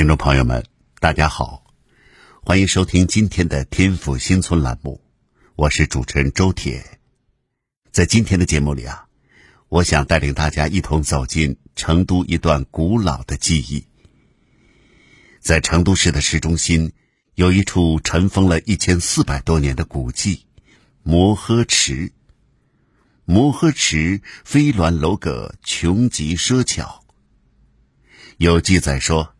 听众朋友们，大家好，欢迎收听今天的《天府新村》栏目，我是主持人周铁。在今天的节目里啊，我想带领大家一同走进成都一段古老的记忆。在成都市的市中心，有一处尘封了一千四百多年的古迹——摩诃池。摩诃池飞峦楼阁，穷极奢巧。有记载说。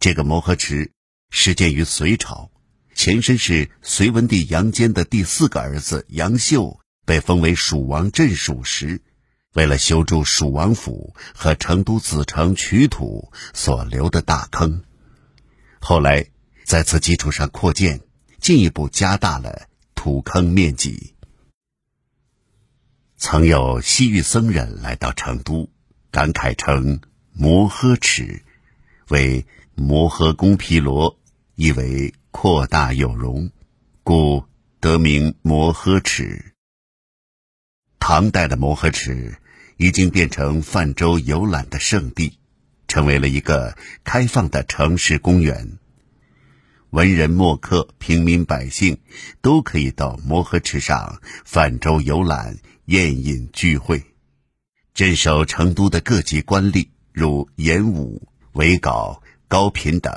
这个摩诃池始建于隋朝，前身是隋文帝杨坚的第四个儿子杨秀被封为蜀王镇蜀时，为了修筑蜀王府和成都子城取土所留的大坑。后来在此基础上扩建，进一步加大了土坑面积。曾有西域僧人来到成都，感慨称摩诃池为。摩诃公毗罗，意为扩大有容，故得名摩诃池。唐代的摩诃池已经变成泛舟游览的圣地，成为了一个开放的城市公园。文人墨客、平民百姓都可以到摩诃池上泛舟游览、宴饮聚会。镇守成都的各级官吏，如严武、韦皋。高品等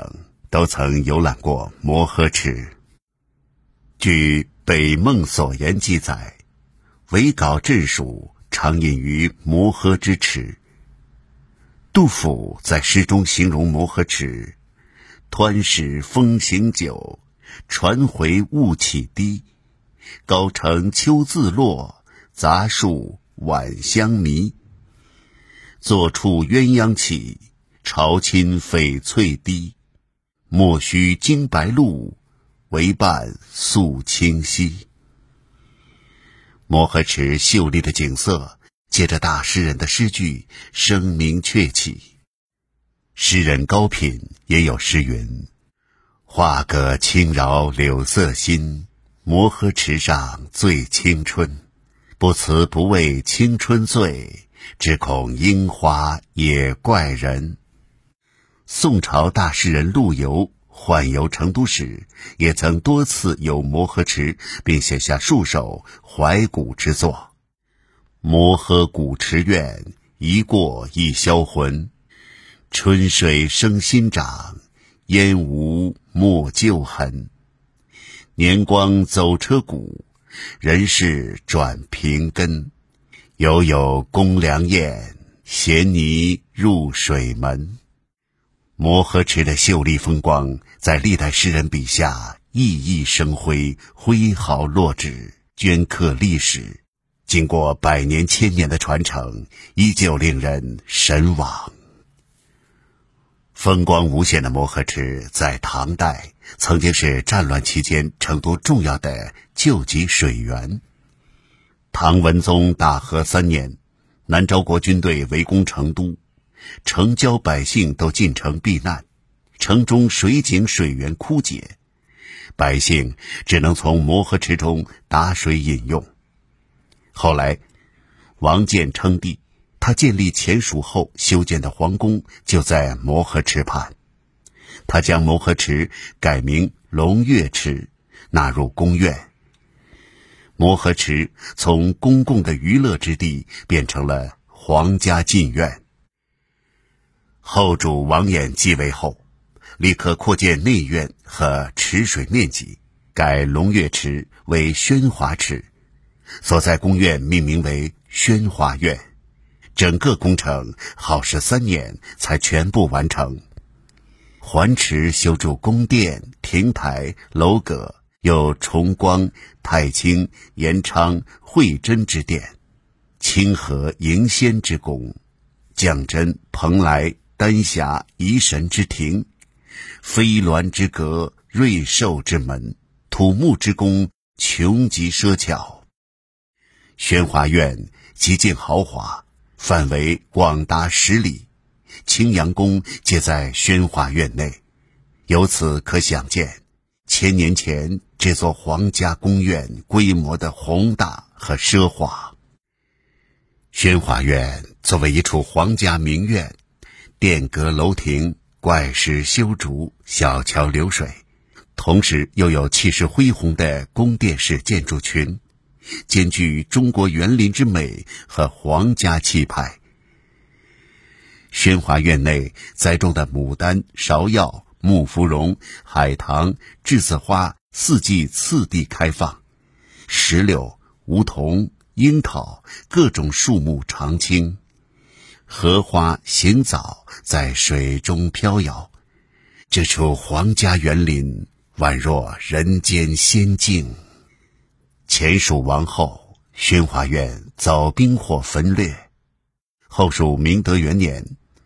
都曾游览过摩诃池。据《北梦所言》记载，韦皋镇蜀常隐于摩诃之池。杜甫在诗中形容摩诃池：“湍使风行久，船回雾起低。高城秋自落，杂树晚香迷。坐处鸳鸯起。”朝侵翡翠堤，莫须惊白露，唯伴素清溪。摩诃池秀丽的景色，借着大诗人的诗句，声名鹊起。诗人高品也有诗云：“画个轻饶柳色新，摩诃池上醉青春。不辞不为青春醉，只恐樱花也怪人。”宋朝大诗人陆游宦游成都时，也曾多次游摩诃池，并写下数首怀古之作：“摩诃古池苑，一过一销魂。春水生新长，烟无没旧痕。年光走车鼓，人事转平根。犹有公良宴，衔泥入水门。”摩诃池的秀丽风光，在历代诗人笔下熠熠生辉、挥毫落纸、镌刻历史。经过百年千年的传承，依旧令人神往。风光无限的摩诃池，在唐代曾经是战乱期间成都重要的救济水源。唐文宗大和三年，南诏国军队围攻成都。城郊百姓都进城避难，城中水井水源枯竭，百姓只能从摩诃池中打水饮用。后来，王建称帝，他建立前蜀后修建的皇宫就在摩诃池畔，他将摩诃池改名龙跃池，纳入宫苑。摩诃池从公共的娱乐之地变成了皇家禁苑。后主王衍继位后，立刻扩建内院和池水面积，改龙跃池为宣华池，所在宫院命名为宣华院。整个工程耗时三年才全部完成。环池修筑宫殿、亭台、楼阁，有崇光、太清、延昌、惠贞之殿，清河、迎仙之宫，降真、蓬莱。丹霞移神之庭，飞鸾之阁，瑞兽之门，土木之宫，穷极奢巧。宣华苑极尽豪华，范围广达十里，青羊宫皆在宣华苑内。由此可想见，千年前这座皇家宫苑规模的宏大和奢华。宣华苑作为一处皇家名苑。殿阁楼亭怪石修竹、小桥流水，同时又有气势恢宏的宫殿式建筑群，兼具中国园林之美和皇家气派。宣华院内栽种的牡丹、芍药、木芙蓉、海棠、栀子花四季次第开放，石榴、梧桐、樱桃各种树木常青，荷花、行藻在水中飘摇，这处皇家园林宛若人间仙境。前蜀亡后，宣华院遭兵祸焚掠，后蜀明德元年。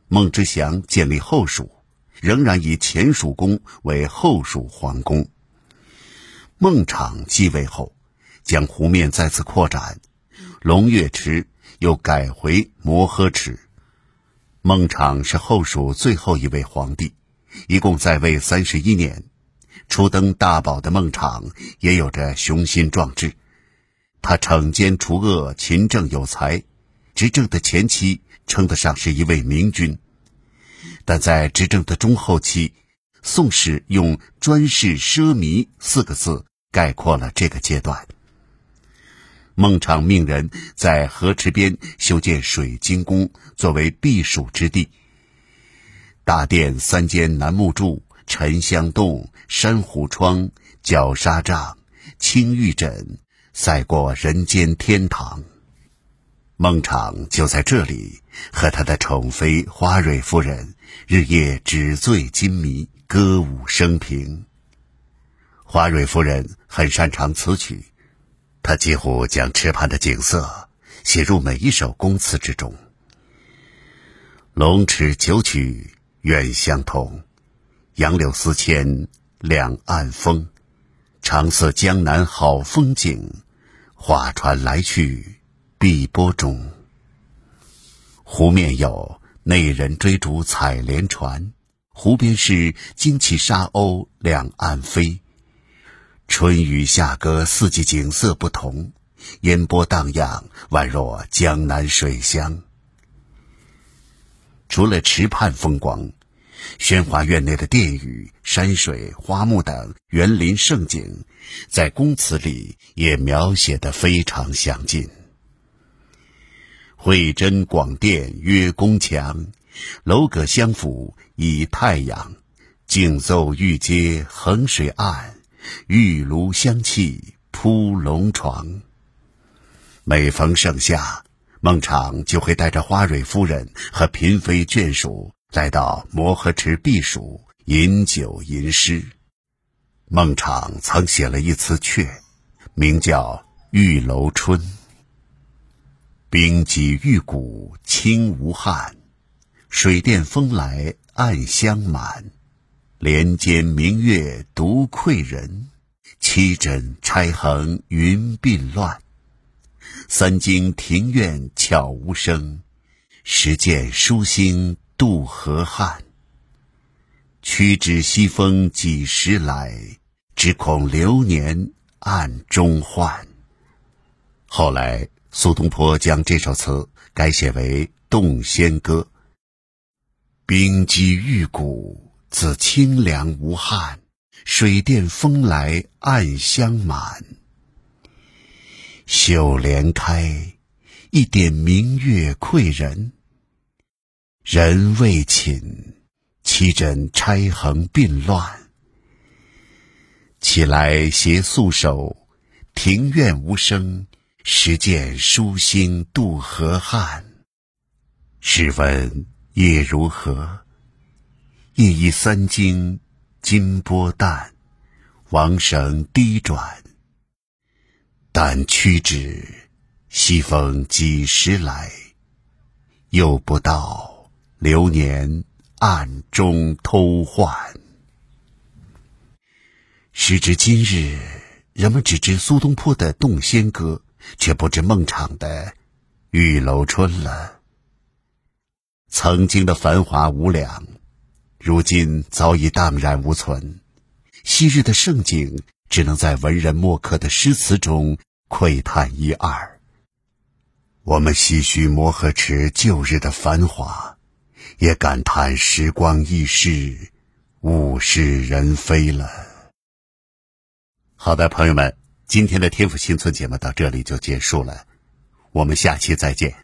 孟知祥建立后蜀，仍然以前蜀宫为后蜀皇宫。孟昶继位后，将湖面再次扩展，龙月池又改回摩诃池。孟昶是后蜀最后一位皇帝，一共在位三十一年。初登大宝的孟昶也有着雄心壮志，他惩奸除恶，勤政有才，执政的前期。称得上是一位明君，但在执政的中后期，宋史用“专事奢靡”四个字概括了这个阶段。孟昶命人在河池边修建水晶宫，作为避暑之地。大殿三间楠木柱、沉香洞、珊瑚窗、绞纱帐、青玉枕，赛过人间天堂。孟昶就在这里和他的宠妃花蕊夫人日夜纸醉金迷，歌舞升平。花蕊夫人很擅长词曲，他几乎将池畔的景色写入每一首宫词之中。龙池九曲远相通，杨柳丝牵两岸风。长色江南好风景，画船来去。碧波中，湖面有内人追逐采莲船，湖边是旌旗沙鸥两岸飞。春雨夏歌，四季景色不同，烟波荡漾，宛若江南水乡。除了池畔风光，宣华院内的殿宇、山水、花木等园林胜景，在宫词里也描写得非常详尽。惠贞广殿曰宫墙，楼阁相辅以太阳。竞奏玉阶横水岸，玉炉香气铺龙床。每逢盛夏，孟昶就会带着花蕊夫人和嫔妃眷属来到摩诃池避暑，饮酒吟诗。孟昶曾写了一词阙，名叫《玉楼春》。冰肌玉骨清无憾，水殿风来暗香满。帘间明月独窥人，七枕钗横云鬓乱。三更庭院悄无声，十箭书星渡河汉。屈指西风几时来？只恐流年暗中换。后来。苏东坡将这首词改写为《洞仙歌》：冰肌玉骨自清凉无憾，水殿风来暗香满。绣帘开，一点明月窥人。人未寝，七枕钗横鬓乱。起来携素手，庭院无声。时见疏星渡河汉，试问夜如何？夜已三更，金波淡，王绳低转。但屈指，西风几时来？又不到，流年暗中偷换。时至今日，人们只知苏东坡的《洞仙歌》。却不知孟昶的《玉楼春》了。曾经的繁华无两，如今早已荡然无存。昔日的盛景，只能在文人墨客的诗词中窥探一二。我们唏嘘摩诃池旧日的繁华，也感叹时光易逝，物是人非了。好的，朋友们，今天的天府新村节目到这里就结束了，我们下期再见。